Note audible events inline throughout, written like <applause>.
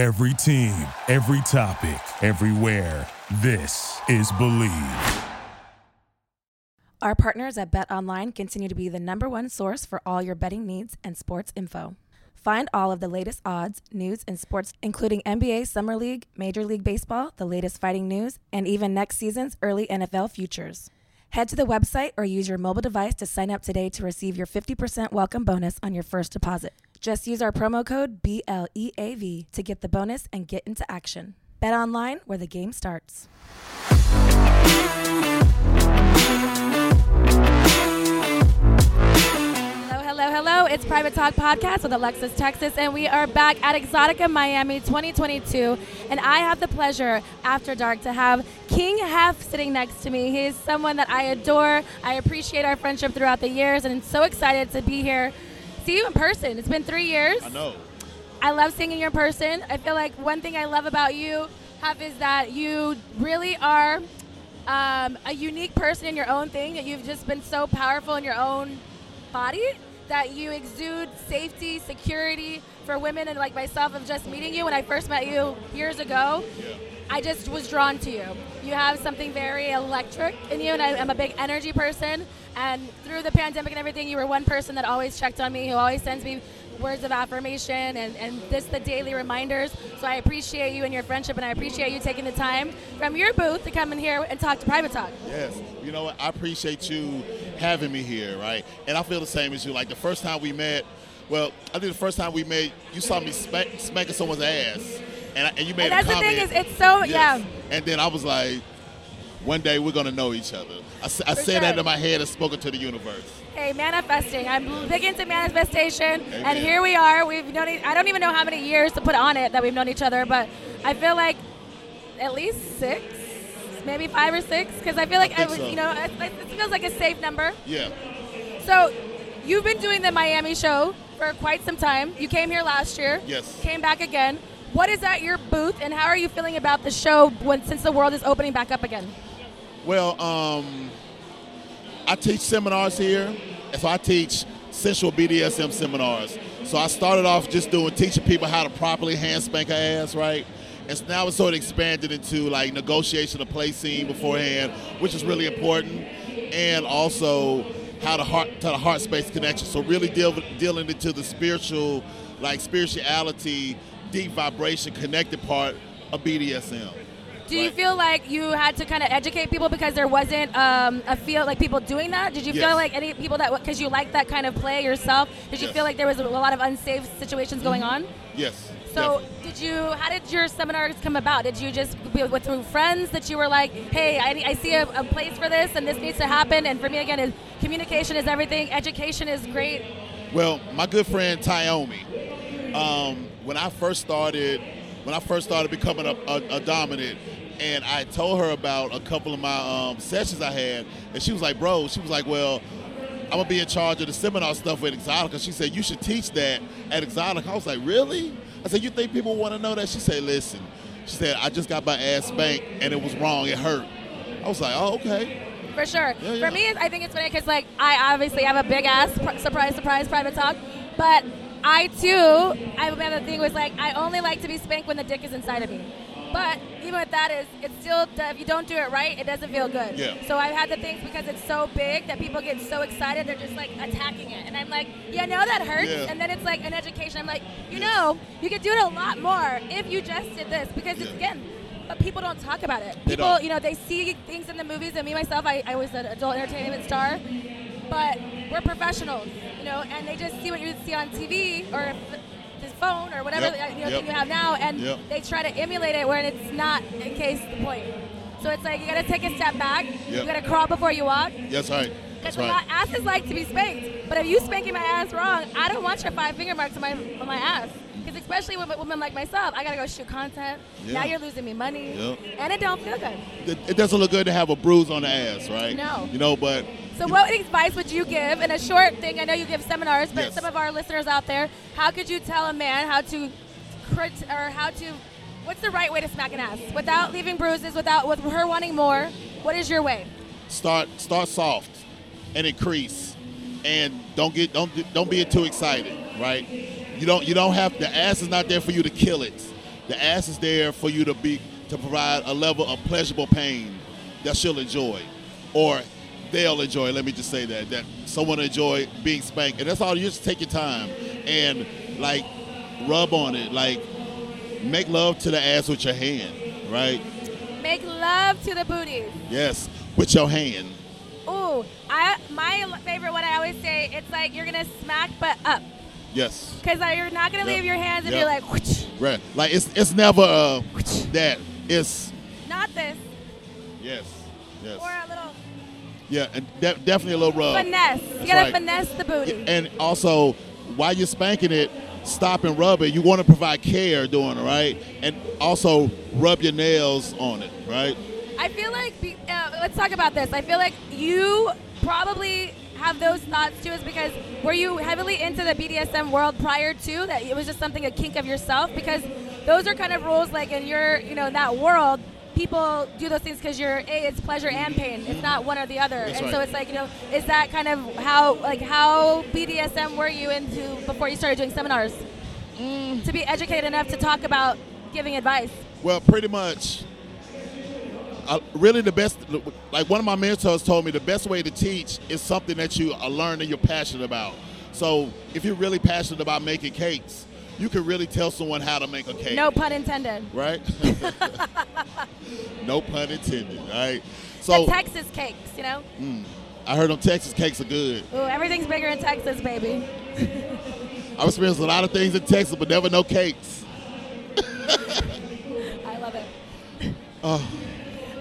Every team, every topic, everywhere. This is Believe. Our partners at Bet Online continue to be the number one source for all your betting needs and sports info. Find all of the latest odds, news, and sports, including NBA Summer League, Major League Baseball, the latest fighting news, and even next season's early NFL futures. Head to the website or use your mobile device to sign up today to receive your 50% welcome bonus on your first deposit. Just use our promo code BLEAV to get the bonus and get into action. Bet online where the game starts. Hello, hello, hello. It's Private Talk Podcast with Alexis Texas, and we are back at Exotica Miami 2022. And I have the pleasure, after dark, to have King Hef sitting next to me. He is someone that I adore. I appreciate our friendship throughout the years, and I'm so excited to be here, see you in person. It's been three years. I know. I love seeing you in person. I feel like one thing I love about you, Hef, is that you really are um, a unique person in your own thing. That you've just been so powerful in your own body that you exude safety, security for women and like myself of just meeting you when I first met you years ago. I just was drawn to you. You have something very electric in you, and I, am a big energy person. And through the pandemic and everything, you were one person that always checked on me, who always sends me words of affirmation and, and this the daily reminders. So I appreciate you and your friendship, and I appreciate you taking the time from your booth to come in here and talk to Private Talk. Yes. You know what? I appreciate you having me here, right? And I feel the same as you. Like the first time we met, well, I think the first time we met, you saw me smack, smacking someone's ass, and, I, and you made And that's a the thing comment. is, it's so Yes. yeah. And then I was like, one day we're gonna know each other. I, I For said that sure. in my head and spoken to the universe. Hey, manifesting. I'm big into manifestation, and here we are. We've known. I don't even know how many years to put on it that we've known each other, but I feel like at least six, maybe five or six, because I feel like think was- so. you know it, it feels like a safe number. Yeah. So, you've been doing the Miami show for quite some time. You came here last year. Yes. Came back again. What is at your booth, and how are you feeling about the show when since the world is opening back up again? Well, um, I teach seminars here, so I teach sensual BDSM seminars. So I started off just doing teaching people how to properly hand spank an ass, right? And so now it's sort of expanded into like negotiation of play scene beforehand, which is really important, and also how to heart to the heart space connection. So really deal, dealing into the spiritual, like spirituality, deep vibration connected part of BDSM. Do you feel like you had to kind of educate people because there wasn't um, a feel like people doing that? Did you Yes. feel like any people that because you like that kind of play yourself? Did you Yes. feel like there was a lot of unsafe situations going on? Yes. So definitely. did you? How did your seminars come about? Did you just be with through friends that you were like, hey, I, I see a, a place for this and this needs to happen? And for me again, is communication is everything. Education is great. Well, my good friend Tyomi, um, when I first started, when I first started becoming a, a, a dominant, and I told her about a couple of my um, sessions I had, and she was like, "Bro," she was like, "Well, I'm gonna be in charge of the seminar stuff with Exotica." She said, "You should teach that at Exotica." I was like, "Really?" I said, "You think people want to know that?" She said, "Listen," she said, "I just got my ass spanked, and it was wrong. It hurt." I was like, "Oh, okay." For sure. Yeah, yeah. For me, I think it's funny because like I obviously have a big ass pr- surprise, surprise, private talk, but I too, I remember the thing was like I only like to be spanked when the dick is inside of me. But even with that is, it's still if you don't do it right, it doesn't feel good. Yeah. So I've had the things because it's so big that people get so excited they're just like attacking it, and I'm like, yeah, no, that hurts. Yeah. And then it's like an education. I'm like, you know, you could do it a lot more if you just did this because it's Yeah. again. But people don't talk about it. People, you know, they see things in the movies, and me myself, I, I was an adult entertainment star, but we're professionals, you know, and they just see what you see on TV or this phone or whatever Yep, you know, yep. thing you have now, and Yep. they try to emulate it where it's not in case the point. So it's like you gotta take a step back, you gotta crawl before you walk. Yes, right. Because That's right. my ass is like to be spanked, but if you spanking my ass wrong, I don't want your five finger marks on my on my ass. Because especially with women like myself, I gotta go shoot content. Now you're losing me money, and it don't feel good. It, it doesn't look good to have a bruise on the ass, right? No. You know, but So, what advice would you give in a short thing? I know you give seminars, but Yes. some of our listeners out there, how could you tell a man how to crit or how to what's the right way to smack an ass without leaving bruises, without with her wanting more? What is your way? start start soft and increase and don't get don't don't be too excited right you don't you don't have the ass is not there for you to kill it The ass is there for you to be to provide a level of pleasurable pain that she'll enjoy, or they'll enjoy. Let me just say that that someone enjoy being spanked, and that's all. You just take your time and like rub on it, like make love to the ass with your hand, right? Make love to the booty. Yes, with your hand. Ooh, I my favorite one. I always say it's like you're gonna smack but up, Yes, because you're not gonna Yep. leave your hands and Yep. be like, "Whoosh." right. Like it's it's never uh, that. It's not this, yes, yes, or a little yeah, and de- definitely a little rub. finesse. You gotta right. finesse the booty. And also, while you're spanking it, stop and rub it. You want to provide care doing it, right? And also rub your nails on it, right? I feel like uh, let's talk about this. I feel like you probably have those thoughts too, is because were you heavily into the BDSM world prior to that? It was just something a kink of yourself because those are kind of rules. Like in your, you know, in that world, people do those things because you're a it's pleasure and pain. It's not one or the other. That's and so it's like you know, is that kind of how like how BDSM were you into before you started doing seminars Mm. to be educated enough to talk about giving advice? Well, pretty much. Uh, really, the best, like one of my mentors told me, the best way to teach is something that you learn and you're passionate about. So, if you're really passionate about making cakes, you can really tell someone how to make a cake. No pun intended. Right? <laughs> no pun intended. Right? So, the Texas cakes, you know. Mm. I heard them Texas cakes are good. Ooh, everything's bigger in Texas, baby. I've experienced a lot of things in Texas, but never no cakes. I love it. Oh,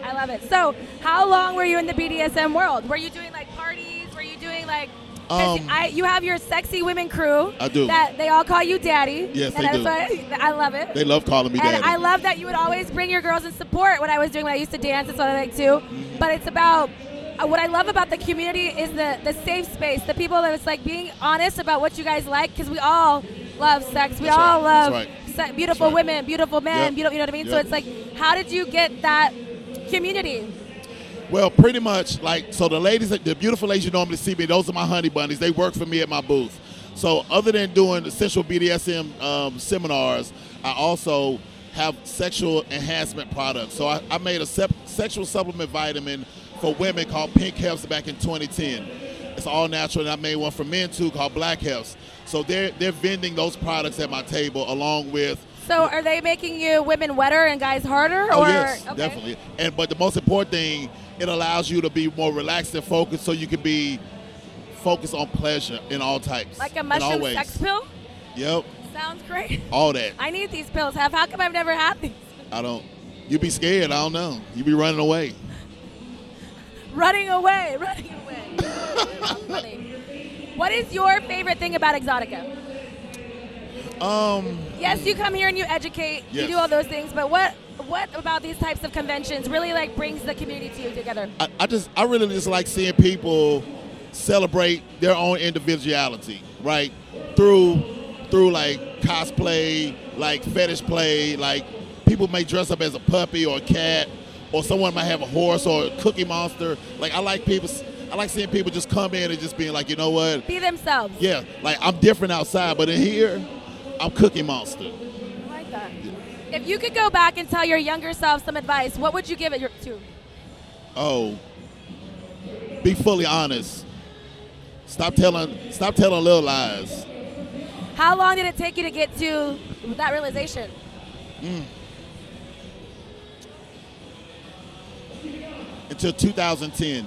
I love it. So, how long were you in the BDSM world? Were you doing like parties? Were you doing like? Um, I, you have your sexy women crew. I do. That they all call you daddy. Yes, and they that's do. Why I love it. they love calling me and daddy. I love that you would always bring your girls in support when I was doing when I used to dance. That's what I like too. Mm-hmm. But it's about uh, what I love about the community is the the safe space. The people that it's like being honest about what you guys like because we all love sex. We That's all right. love That's se- beautiful right. women, beautiful men. Yep. Beautiful, you know what I mean? So it's like, how did you get that community? Well, pretty much like so. The ladies, the beautiful ladies you normally see me, those are my honey bunnies. They work for me at my booth. So other than doing the sensual BDSM um, seminars, I also have sexual enhancement products. So I, I made a sep- sexual supplement vitamin for women called Pink Health back in 2010. It's all natural, and I made one for men too called Black Health. So they're they're vending those products at my table along with So are they making you women wetter and guys harder? Oh or yes, okay. definitely. And but the most important thing, it allows you to be more relaxed and focused, so you can be focused on pleasure in all types. Like a mushroom sex pill? Yep, Sounds great. all that. I need these pills. Have how come I've never had these? I don't. You'd be scared. I don't know. You'd be running away. Running away, running away. <laughs> What is your favorite thing about Exotica? Um, Yes, you come here and you educate, you do all those things, but what what about these types of conventions really like brings the community to you together? I, I just, I really just like seeing people celebrate their own individuality, right? Through, through like cosplay, like fetish play, like people may dress up as a puppy or a cat, or someone might have a horse or a cookie monster. Like I like people, I like seeing people just come in and just being like, you know what? Be themselves. Yeah, like I'm different outside, but in here, I'm Cookie Monster. I like that. If you could go back and tell your younger self some advice, what would you give it your- to? Oh, be fully honest. Stop telling, stop telling little lies. How long did it take you to get to that realization? Mm. until 2010.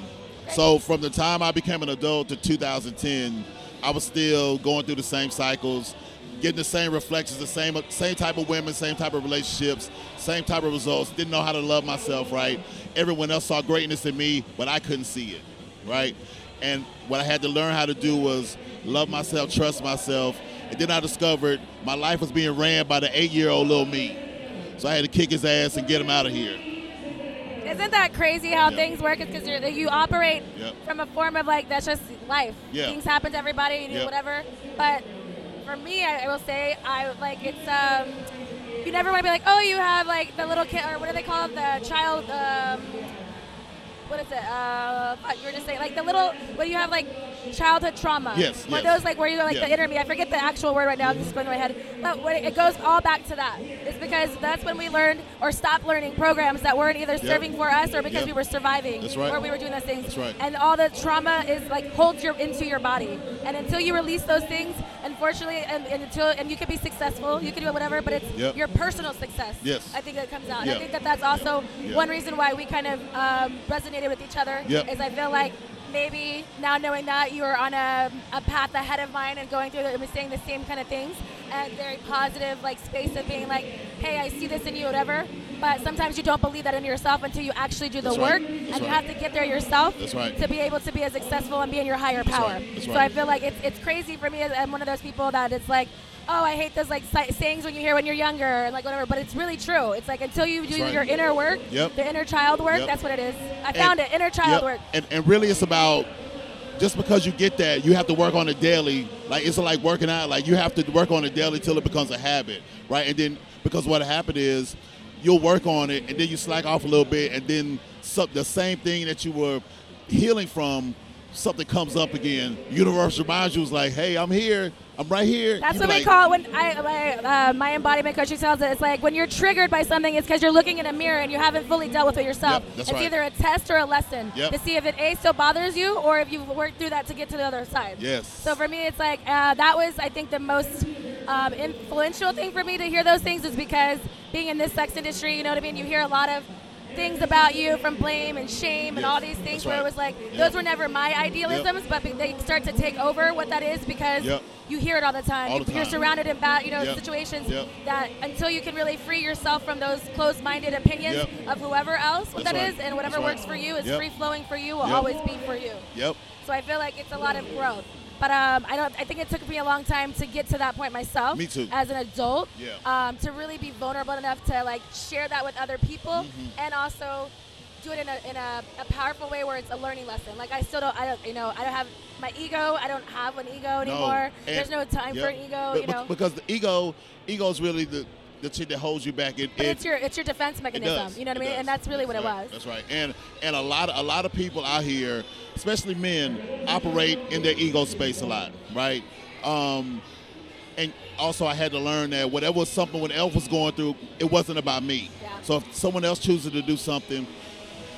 So from the time I became an adult to 2010, I was still going through the same cycles, getting the same reflections, the same same type of women, same type of relationships, same type of results. Didn't know how to love myself right. Everyone else saw greatness in me, but I couldn't see it, right? And what I had to learn how to do was love myself, trust myself. And then I discovered my life was being ran by the eight-year-old little me. So I had to kick his ass and get him out of here. Isn't that crazy how Yeah. things work? It's Because you operate Yep. from a form of like that's just life. Yeah. Things happen to everybody, you do Yep. whatever. But for me, I, I will say, I like it's um, you never want to be like, oh, you have like the little kid or what do they call it, the child. Um, what is it? Uh, fuck, you were just saying like the little when you have like childhood trauma. Yes, Where yes. those like where you like Yeah. the intermediate. I forget the actual word right now. I'm just going to my head. But when it, it goes all back to that. It's because that's when we learned or stopped learning programs that weren't either serving for us or because Yep. we were surviving. That's right. Or we were doing those things. That's right. And all the trauma is like holds your into your body. And until you release those things, unfortunately, and, and until and you can be successful, you can do whatever, but it's Yep. your personal success. Yes. I think that comes out. Yeah. I think that that's also Yeah. one reason why we kind of um, resonated with each other. Yep. Is I feel like maybe now knowing that you are on a, a path ahead of mine and going through and saying the same kind of things and very positive like space of being like, hey, I see this in you, whatever. But sometimes you don't believe that in yourself until you actually do the That's work, right. and That's you have to get there yourself right. to be able to be as successful and be in your higher That's power. right. So. I feel like it's it's crazy for me. I'm one of those people that it's like. Oh, I hate those like sayings when you hear when you're younger and like whatever, but it's really true. It's like until you do right. your inner work, Yep. the inner child work, Yep. that's what it is. I found it, inner child Yep. work. And, and really, it's about just because you get that, you have to work on it daily. Like it's like working out. Like you have to work on it daily till it becomes a habit, right? And then because what happened is you'll work on it, and then you slack off a little bit, and then the same thing that you were healing from, something comes up again. Universe reminds you, it's like, hey, I'm here. I'm right here. That's what we call it when I, my, uh, my embodiment coach tells it. It's like when you're triggered by something, it's because you're looking in a mirror and you haven't fully dealt with it yourself. Yep, it's right. either a test or a lesson Yep. to see if it a still bothers you or if you've worked through that to get to the other side. Yes. So for me, it's like uh, that was I think the most um, influential thing for me to hear those things is because being in this sex industry, you know what I mean. You hear a lot of things about you from blame and shame and all these things that's where it was like those were never my idealisms, but they start to take over what that is because you hear it all the time. All the You're surrounded in bad, you know, Yep. situations Yep. that until you can really free yourself from those closed-minded opinions Yep. of whoever else, what That's that right. is, and whatever That's right. works for you is free flowing for you will always be for you. Yep. So I feel like it's a lot of growth. But um, I don't. I think it took me a long time to get to that point myself. Me too. As an adult, Yeah. um, to really be vulnerable enough to like share that with other people, Mm-hmm. and also do it in a in a, a powerful way where it's a learning lesson. Like I still don't. I don't. You know. I don't have my ego. I don't have an ego anymore. And- There's no time for an ego. But- you know. because the ego, ego is really the the shit that holds you back. It, it, it's your it's your defense mechanism. You know what It I mean? does. And that's really what That's it was. That's right. And and a lot of a lot of people out here, especially men, operate in their ego space a lot, right? Um, and also I had to learn that whatever was something when Elf was going through, it wasn't about me. Yeah. So if someone else chooses to do something,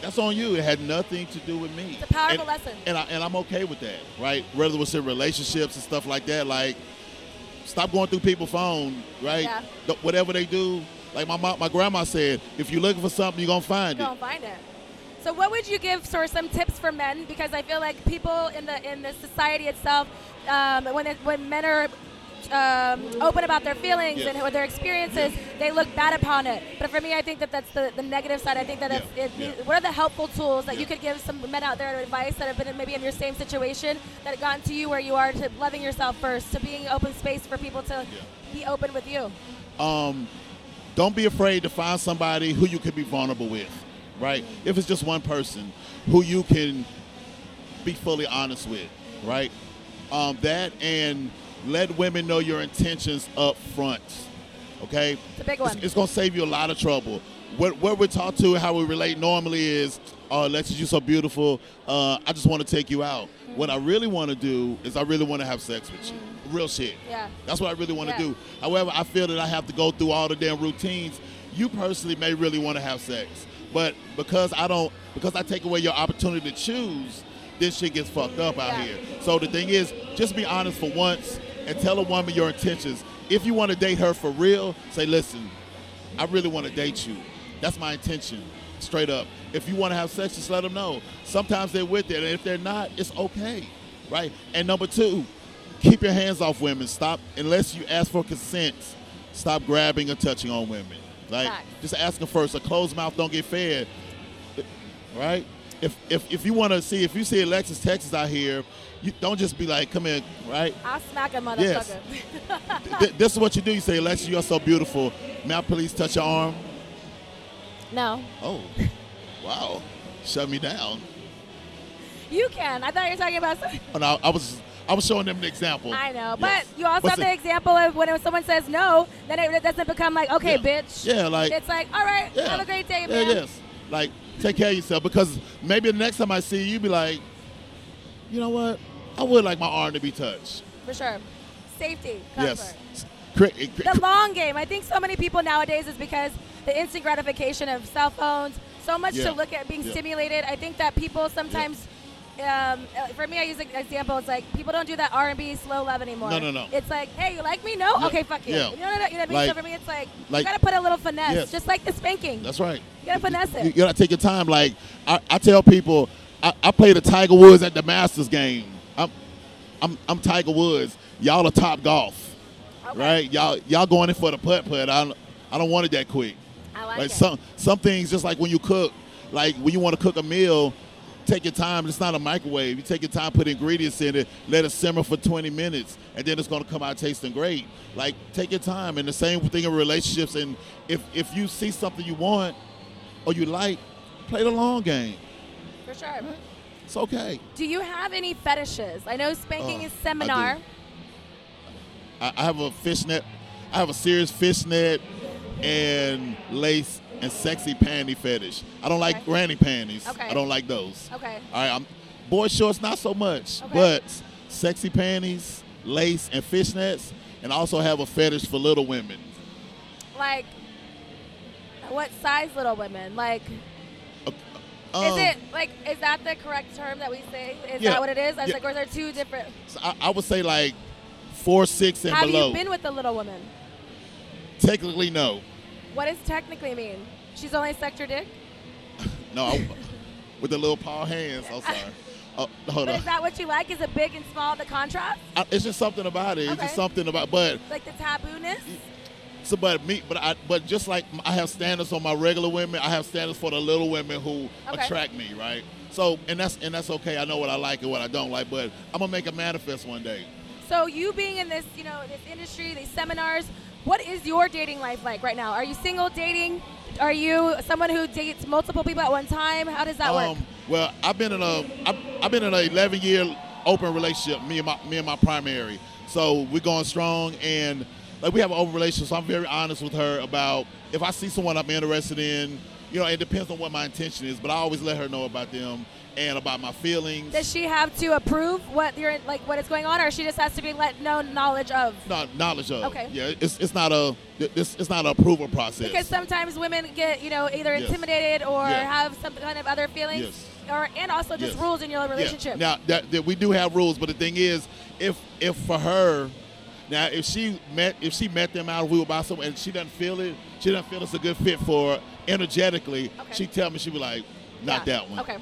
that's on you. It had nothing to do with me. It's a powerful and, lesson. And I and I'm okay with that, right? Whether it's in relationships and stuff like that, like stop going through people's phone, right? Yeah. The- whatever they do, like my mom, my grandma said, if you're looking for something, you're gonna find Go it. and find it. So, what would you give sort of some tips for men? Because I feel like people in the in the society itself, um, when it, when men are um, open about their feelings Yes. and their experiences, they look bad upon it. But for me, I think that that's the, the negative side. I think that it's, Yeah, it, yeah. what are the helpful tools that you could give some men out there advice that have been maybe in your same situation that have gotten to you where you are to loving yourself first, to being open space for people to be open with you. Um, don't be afraid to find somebody who you can be vulnerable with, right? If it's just one person who you can be fully honest with, right? Um, that and let women know your intentions up front, okay? It's a big one. it's gonna save you a lot of trouble. What, what we're taught to, how we relate normally is, oh, Alexis, you're so beautiful. Uh, I just want to take you out. What I really want to do is I really want to have sex with you. Real shit. Yeah. That's what I really want to Yeah. do. However, I feel that I have to go through all the damn routines. You personally may really want to have sex, but because I don't, because I take away your opportunity to choose, this shit gets fucked up out Yeah. here. So the thing is, just be honest for once and tell a woman your intentions. If you want to date her for real, say, listen, I really want to date you. That's my intention, straight up. If you want to have sex, just let them know. Sometimes they're with it, and if they're not, it's okay, right? And number two, keep your hands off women. Stop, unless you ask for consent, stop grabbing and touching on women. Like, just ask them first. A closed mouth don't get fed, right? If, if, if you want to see, if you see Alexis Texas out here, you don't just be like, come in, right? I'll smack a motherfucker. Yes. Th- this is what you do. You say, Alexis, you are so beautiful. May I please touch your arm? no. Oh, wow. Shut me down. You can. I thought you were talking about. Something. Oh, no, I was I was showing them an example. I know, Yes. but you also What's have the it? example of when someone says no, then it doesn't become like, okay, Yeah. bitch. Yeah, like It's like, all right, yeah. have a great day, Yeah, man. yes. Like Take care of yourself because maybe the next time I see you, be like, you know what? I would like my arm to be touched. For sure. Safety, comfort. Yes. The long game. I think so many people nowadays is because the instant gratification of cell phones, so much Yeah. to look at being Yeah. stimulated. I think that people sometimes. Um, uh, for me, I use an example. It's like people don't do that R and B slow love anymore. No, no, no. It's like, hey, you like me? No, Yeah. okay, fuck you. Yeah. You know what I you know what I mean? Like- so for me, it's like, like- you gotta put a little finesse, Yes. just like the spanking. That's right. you gotta finesse You, it. you gotta take your time. Like I, I tell people, I, I played the Tiger Woods at the Masters game. I'm, I'm, I'm Tiger Woods. Y'all are top golf, Okay. right? Y'all, y'all going in for the putt putt. I, don't- I don't want it that quick. I like Like it. some, some things, just like when you cook, like when you want to cook a meal, take your time. It's not a microwave. You take your time, put ingredients in it, let it simmer for 20 minutes, and then it's going to come out tasting great. Like take your time. And the same thing in relationships. And if if you see something you want or you like, play the long game. for sure. It's okay. Do you have any fetishes? I know spanking Uh, is seminar. do. I, I have a fishnet. I have a serious fishnet and lace and sexy panty fetish. I don't like Okay. granny panties. Okay. I don't like those. Okay. All right, I'm, boy shorts not so much, Okay. but sexy panties, lace, and fishnets, and I also have a fetish for little women. Like, what size little women? Like, Um, is it like is that the correct term that we say? Is Yeah. that what it is? I was Yeah. like, or is there two different? so I, I would say like four, six, and Have below. you been with a little woman? Technically, no. What does technically mean? She's only sucked your dick. No, I, with the little paw hands. I'm sorry. <laughs> Oh, hold But on. is that what you like? Is it big and small? The contrast, I, it's just something about it. It's just something about, but like the tabooness. So, but me, but I, but just like I have standards on my regular women, I have standards for the little women who Okay. attract me, right? So, and that's and that's okay. I know what I like and what I don't like, but I'm gonna make a manifest one day. So you being in this, you know, this industry, these seminars, what is your dating life like right now? Are you single, dating? Are you someone who dates multiple people at one time? How does that work? Um, well, I've been in a I've, I've been in an 11 year open relationship. Me and my me and my primary. So we're going strong, and like we have an open relationship. So I'm very honest with her about if I see someone I'm interested in. You know, it depends on what my intention is, but I always let her know about them and about my feelings. Does she have to approve what you're like, what is going on, or she just has to be let know knowledge of? No, knowledge of. Okay. Yeah, it's it's not a it's, it's not an approval process. Because sometimes women get, you know, either Yes. intimidated or Yeah. have some kind of other feelings, Yes. or and also just Yes. rules in your Yeah. relationship. Now that, that we do have rules, but the thing is, if if for her, now if she met if she met them out, we were by some, and she doesn't feel it, she doesn't feel it's a good fit for her energetically. Okay. She tell me she be like, not Yeah. that one. Okay.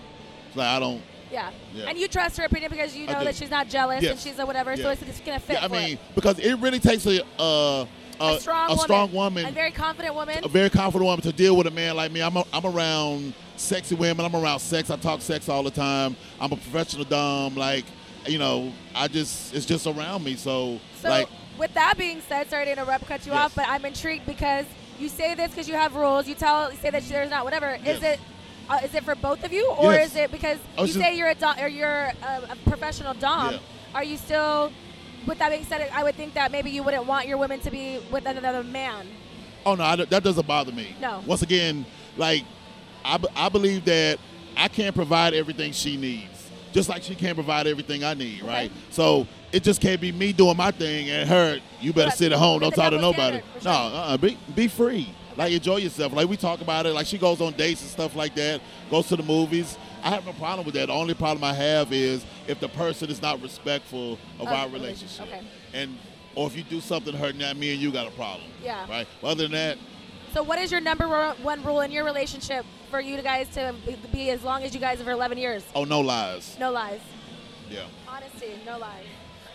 Like I don't. Yeah. Yeah. And you trust her opinion because you know that she's not jealous and she's a whatever, so it's, it's gonna fit. Yeah, I mean, it. because it really takes a uh, a, a strong woman, strong woman a very confident woman. a very confident woman to deal with a man like me. I'm, a, I'm around sexy women. I'm around sex. I talk sex all the time. I'm a professional dom. Like, you know, I just it's just around me. So, So, like, with that being said, sorry to interrupt, cut you Yes. off, but I'm intrigued because you say this because you have rules. You tell, you say that there's not whatever. Is Yes. it, uh, is it for both of you, or Yes. is it because you just- say you're a dom, or you're a, a professional dom? Yeah. Are you still? With that being said, I would think that maybe you wouldn't want your women to be with another man. oh no, I, that doesn't bother me. No. Once again, like, I, I believe that I can't provide everything she needs, just like she can't provide everything I need, right? Okay. So it just can't be me doing my thing and her. You better But sit at home. Don't talk to nobody. standard, for No, uh-uh, be be free. Like enjoy yourself. Like we talk about it. Like she goes on dates and stuff like that. Goes to the movies. I have no problem with that. The only problem I have is if the person is not respectful of our relationship, okay. and or if you do something hurting that, me and you got a problem. Yeah. Right. Other than that, So, what is your number one rule in your relationship for you guys to be- be as long as you guys are for 11 years? oh no lies. No lies. Yeah. Honesty, no lies.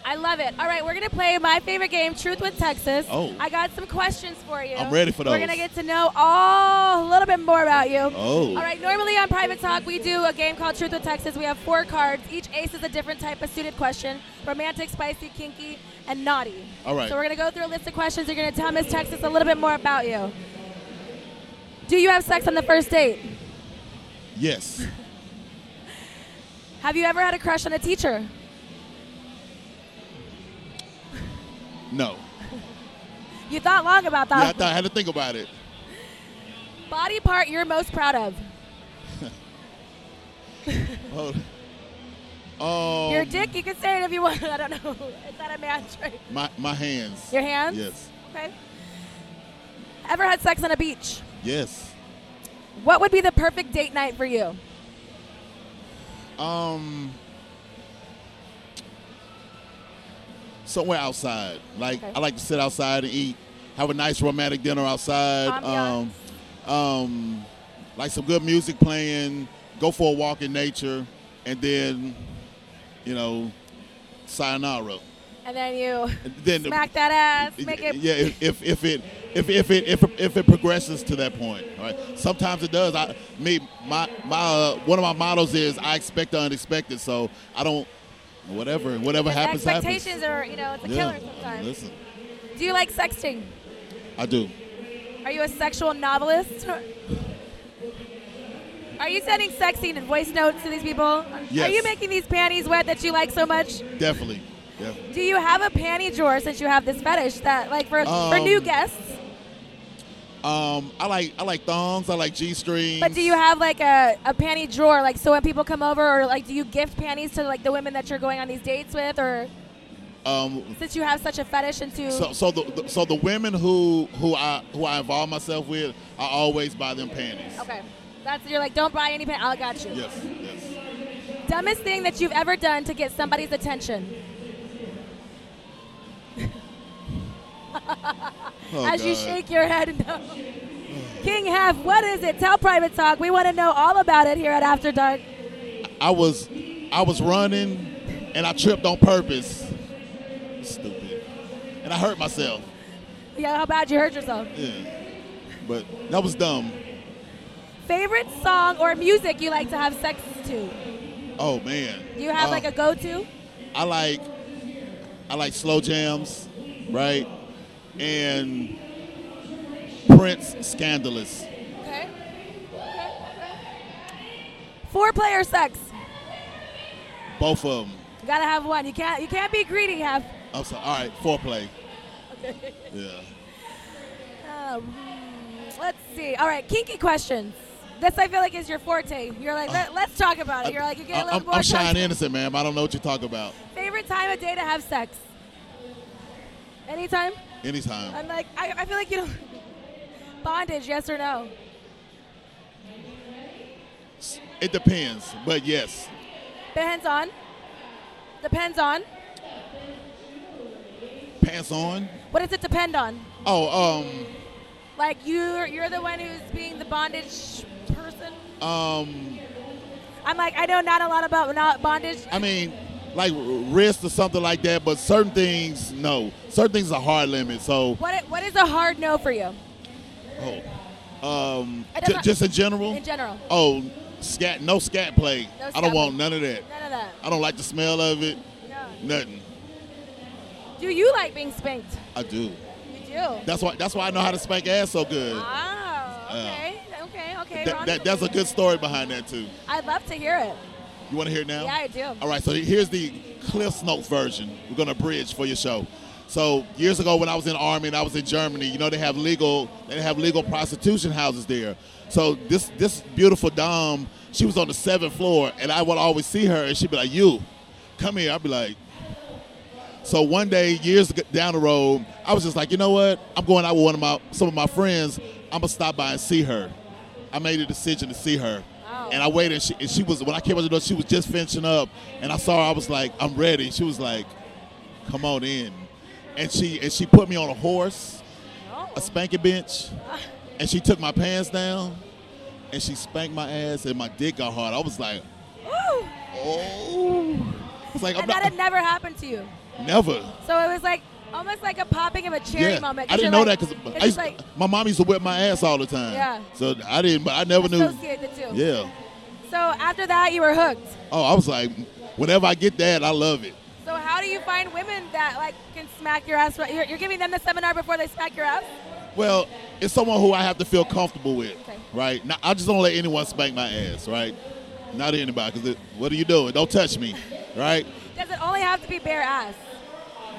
I love it. All right, we're gonna play my favorite game, Truth with Texas. Oh. I got some questions for you. I'm ready for those. We're gonna get to know all a little bit more about you. Oh. All right. Normally on Private Talk, we do a game called Truth with Texas. We have four cards. Each ace is a different type of suited question: romantic, spicy, kinky, and naughty. All right. So we're gonna go through a list of questions. You're gonna tell Miss Texas a little bit more about you. Do you have sex on the first date? Yes. <laughs> Have you ever had a crush on a teacher? No. <laughs> You thought long about Yeah, I, that. thought, I had to think about it. <laughs> Body part you're most proud of. <laughs> Hold. Um, Your dick, you can say it if you want. I don't know. Is that a man's right. My my hands. Your hands? Yes. Okay. Ever had sex on a beach? Yes. What would be the perfect date night for you? Um. Somewhere outside. Like Okay. I like to sit outside and eat, have a nice romantic dinner outside. Um, um, like some good music playing. Go for a walk in nature, and then, you know, sayonara. And then you And then smack that ass, make it. yeah, if, if, if it if, if it if, if it progresses to that point, right? Sometimes it does. I me my my uh, one of my mottos is I expect the unexpected, so I don't whatever whatever happens expectations happens. are, you know, it's a Yeah. killer sometimes. Listen, Do you like sexting? I do. Are you a sexual novelist? <laughs> Are you sending sexting and voice notes to these people? Yes. Are you making these panties wet that you like so much? Definitely. Definitely. Do you have a panty drawer since you have this fetish that, like, for, for new Um, guests? Um, I like I like thongs. I like g strings. But do you have like a, a panty drawer, like so when people come over, or like do you gift panties to like the women that you're going on these dates with, or Um, since you have such a fetish into? so so the, the so the women who who I who I involve myself with, I always buy them panties. okay, that's you're like don't buy any panties. I got you. Yes. Yes. Dumbest thing that you've ever done to get somebody's attention? Oh, As you shake your head no. King Hef, what is it? Tell Private Talk. We want to know all about it here at After Dark. I was I was running and I tripped on purpose. Stupid. And I hurt myself. Yeah, how bad you hurt yourself? Yeah. But that was dumb. Favorite song or music you like to have sex to? Oh man. Do you have Uh, like a go-to? I like I like slow jams, right? And Prince Scandalous. Okay. okay. Four player sex. Both of them. You gotta have one. You can't. You can't be greedy. Have. I'm sorry. All right, foreplay. Okay. Yeah. Um, let's see. All right, kinky questions. This I feel like is your forte. You're like, Let, us talk about it. You're like, you get a little I'm, more. I'm shy and innocent, ma'am. I don't know what you're talking about. Favorite time of day to have sex? Anytime. Anytime. I'm like, I, I feel like you know. <laughs> Bondage, yes or no? It depends, but yes. Depends on. Depends on. Pants on. What does it depend on? Oh, um, Like you're you're the one who's being the bondage person. um, I'm like, I know not a lot about not bondage. I mean, like wrist or something like that, but certain things, no. Certain things are hard limit. So, What what is a hard no for you oh, um, j- doesn't- just in general. in general? Oh, scat, no scat play. No I don't want none of that. None of that. I don't like the smell of it. No. Nothing. Do you like being spanked? I do. You do. That's why. That's why I know how to spank ass so good. Oh, okay, okay, okay. That, that, that's a good story behind that too. I'd love to hear it. You want to hear it now? Yeah, I do. All right, so here's the Cliff Notes version. We're gonna bridge for your show. So years ago, when I was in the army and I was in Germany, you know they have legal they have legal prostitution houses there. So this this beautiful dom, she was on the seventh floor, and I would always see her, and she'd be like, "You, come here." I'd be like. So one day, years down the road, I was just like, you know what? I'm going out with one of my some of my friends. I'm gonna stop by and see her. I made a decision to see her. And I waited, and she, and she was when I came out the door, she was just finishing up, and I saw her. I was like, "I'm ready." She was like, "Come on in," and she and she put me on a horse, Oh. a spanking bench, and she took my pants down, and she spanked my ass, and my dick got hard. I was like, Woo! "Oh!" It's like I'm that not had never happened to you. never. So it was like almost like a popping of a cherry Yeah, moment. I didn't know like- that because like my mom used to whip my ass all the time. Yeah. So I didn't, but I never knew. associate the two. Yeah. So after that, you were hooked. Oh, I was like, whenever I get that, I love it. So how do you find women that like can smack your ass? You're, you're giving them the seminar before they smack your ass. Well, it's someone who I have to feel comfortable with, Okay. right? Now, I just don't let anyone spank my ass, right? Not anybody, because what are you doing? Don't touch me, right? Does it only have to be bare ass?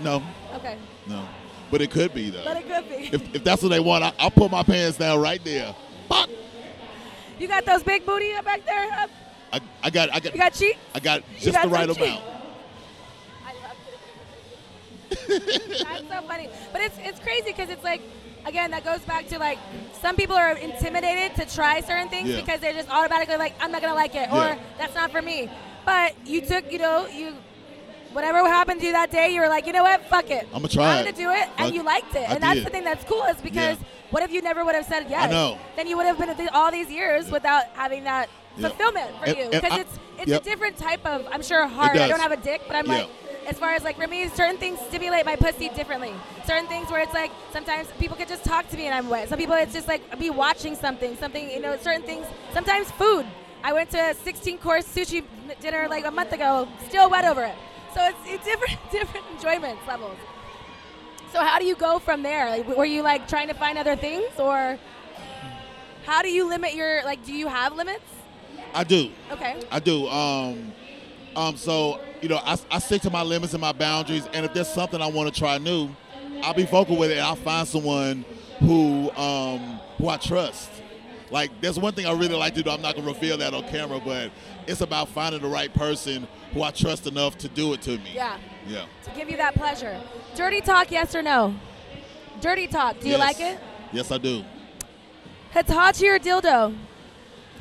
No, Okay, no. But it could be, though. but it could be. If, if that's what they want, I, I'll put my pants down right there. Pop. You got those big booty up back there? Up? I, I got I got You got cheat? I got just got the right amount. I love it. That's so funny. But it's it's crazy because it's like again that goes back to like some people are intimidated to try certain things Yeah. because they're just automatically like I'm not gonna like it Yeah. or that's not for me. But you took you know you whatever happened to you that day you were like you know what fuck it I'ma try I'm gonna do it and you liked it I and that's did. the thing that's cool is because Yeah. what if you never would have said yes? I know. Then you would have been all these years without having that Yeah. fulfillment for And- you because it's it's yep. a different type of I'm sure hard. I don't have a dick, but I'm Yeah. like as far as like for me, certain things stimulate my pussy differently. Certain things where it's like sometimes people could just talk to me and I'm wet. Some people it's just like be watching something, something you know. Certain things. Sometimes food. I went to a 16 course sushi dinner like a month ago, still wet over it. So it's, it's different <laughs> different enjoyment levels. So how do you go from there? Like, were you like trying to find other things or? How do you limit your like? Do you have limits? I do. Okay. I do. Um, um, so you know, I, I stick to my limits and my boundaries, and if there's something I want to try new, I'll be vocal with it. and I'll find someone who um, who I trust. Like, there's one thing I really like to do. I'm not gonna reveal that on camera, but it's about finding the right person who I trust enough to do it to me. Yeah. Yeah. To give you that pleasure. Dirty talk, yes or no? Dirty talk. Do you Yes. like it? Yes, I do. Hitachi or dildo?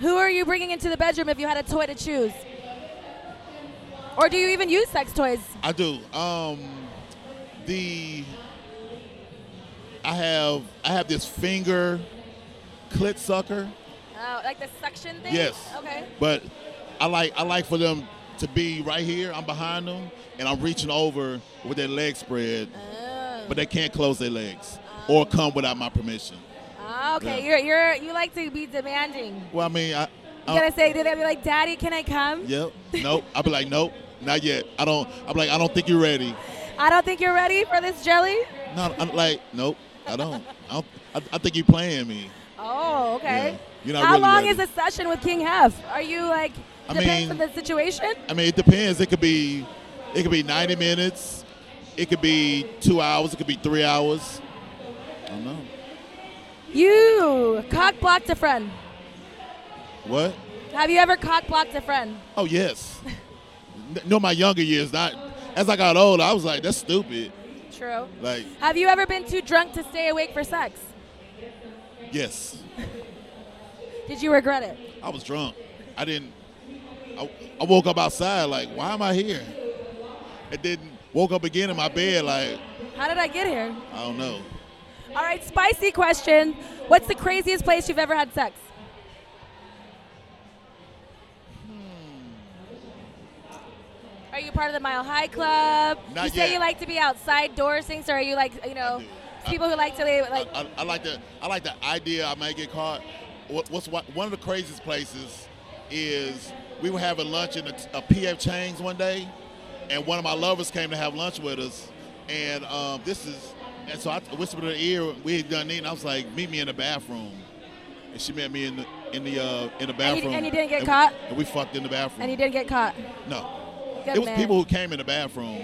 Who are you bringing into the bedroom if you had a toy to choose? Or do you even use sex toys? I do. Um, the I have I have this finger clit sucker. Oh, like the suction thing? Yes. Okay. But I like I like for them to be right here. I'm behind them, and I'm reaching over with their legs spread, Oh. but they can't close their legs or come without my permission. Ah, okay. Yeah. You're you're you like to be demanding. Well, I mean, I. You gotta say, do they be like, Daddy, can I come? Yep. <laughs> Nope. I'll be like, nope, not yet. I don't. I'm like, I don't think you're ready. I don't think you're ready for this jelly. No, I'm like, nope. I don't. I, don't, I, I think you're playing me. Oh, okay. Yeah. You're not How really long ready. is a session with King Hef? Are you like I depends mean- on the situation? I mean, it depends. It could be, it could be 90 minutes. It could be two hours. It could be three hours. I don't know. You cock blocked a friend. What? Have you ever cock blocked a friend? Oh yes. <laughs> No, my younger years. Not as I got older. I was like, that's stupid. True. Like, Have you ever been too drunk to stay awake for sex? Yes, <laughs> Did you regret it? I was drunk. I didn't. I, I woke up outside. Like, why am I here? And then woke up again in my bed. Like, How did I get here? I don't know. All right, spicy question. What's the craziest place you've ever had sex? Hmm. Are you part of the Mile High Club? Not you say yet. you like to be outside doors things, or are you like, you know. People who like to leave, like, I, I, I like the I like the idea I might get caught. What, what's what, one of the craziest places is we were having lunch in a, a PF Chang's one day, and one of my lovers came to have lunch with us, and um, this is and so I whispered in her ear we had done eating. I was like, meet me in the bathroom, and she met me in the in the uh, in the bathroom. and you didn't get we- caught? And we fucked in the bathroom. and you didn't get caught? no, Good it was man. people who came in the bathroom.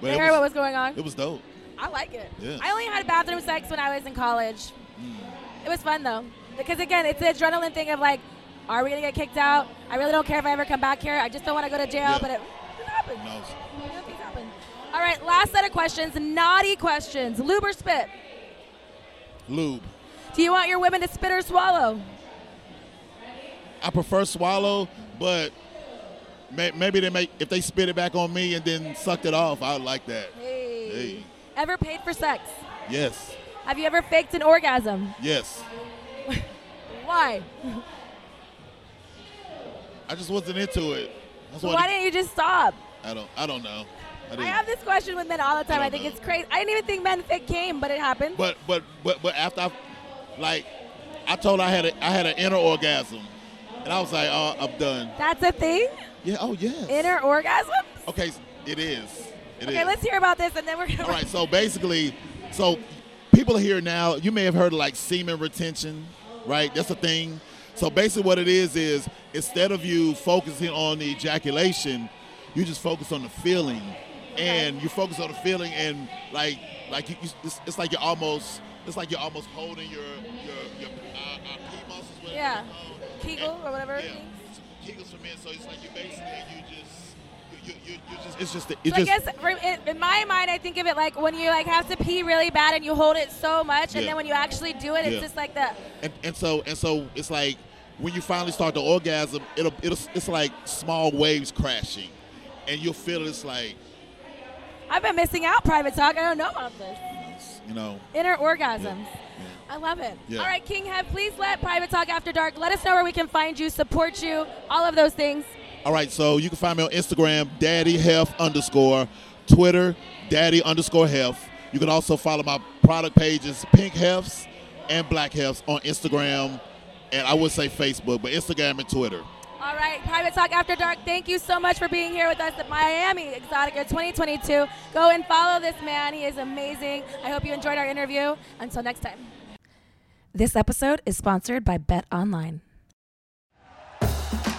But They heard what was going on. it was dope. I like it. Yeah. I only had bathroom sex when I was in college. Mm. It was fun though, because again, it's the adrenaline thing of like, are we gonna get kicked out? I really don't care if I ever come back here. I just don't want to go to jail, Yeah. but it, it happens. No, things happen. All right, last set of questions. Naughty questions. Lube or spit? lube. Do you want your women to spit or swallow? I prefer swallow, but may, maybe they make if they spit it back on me and then sucked it off, I would like that. Hey. Hey. Ever paid for sex? Yes, Have you ever faked an orgasm? yes. <laughs> Why? I just wasn't into it. So why didn't you just stop? I don't. I don't know. I I have this question with men all the time. I I, think know. it's crazy. I didn't even think men fake came, but it happened. but but but but after I, like, I told I had a I had an inner orgasm, and I was like, oh, I'm done. That's a thing? Yeah. Oh yes. Inner orgasms? Okay, it is. It is. Okay, let's hear about this and then we're going to. All right, <laughs> so basically, so people here now, you may have heard of like semen retention, right? That's a thing. So basically, what it is is instead of you focusing on the ejaculation, you just focus on the feeling, and you focus on the feeling, and like like you, you, it's, it's like you're almost it's like you're almost holding your your your uh, uh, pee muscles. Yeah. Kegel or whatever. Yeah. Kegels for men. So it's like you basically you just. You, you, you just, it's just, it's So I guess for, in, in my mind, I think of it like when you like have to pee really bad and you hold it so much, and Yeah. then when you actually do it, it's Yeah. just like the and, and so and so it's like when you finally start the orgasm, it'll it'll it's like small waves crashing, and you'll feel it's like I've been missing out private talk. I don't know about this. you know Inner orgasms. I love it. Yeah. All right, King Hef, please let Private Talk After Dark let us know where we can find you, support you, all of those things. All right, so you can find me on Instagram, Daddy Health underscore, Twitter, Daddy underscore Health. You can also follow my product pages, Pink Healths and Black Healths on Instagram, and I would say Facebook, but Instagram and Twitter. All right, Private Talk After Dark, thank you so much for being here with us at Miami Exotica 2022. Go and follow this man. He is amazing. I hope you enjoyed our interview. Until next time. This episode is sponsored by Bet Online.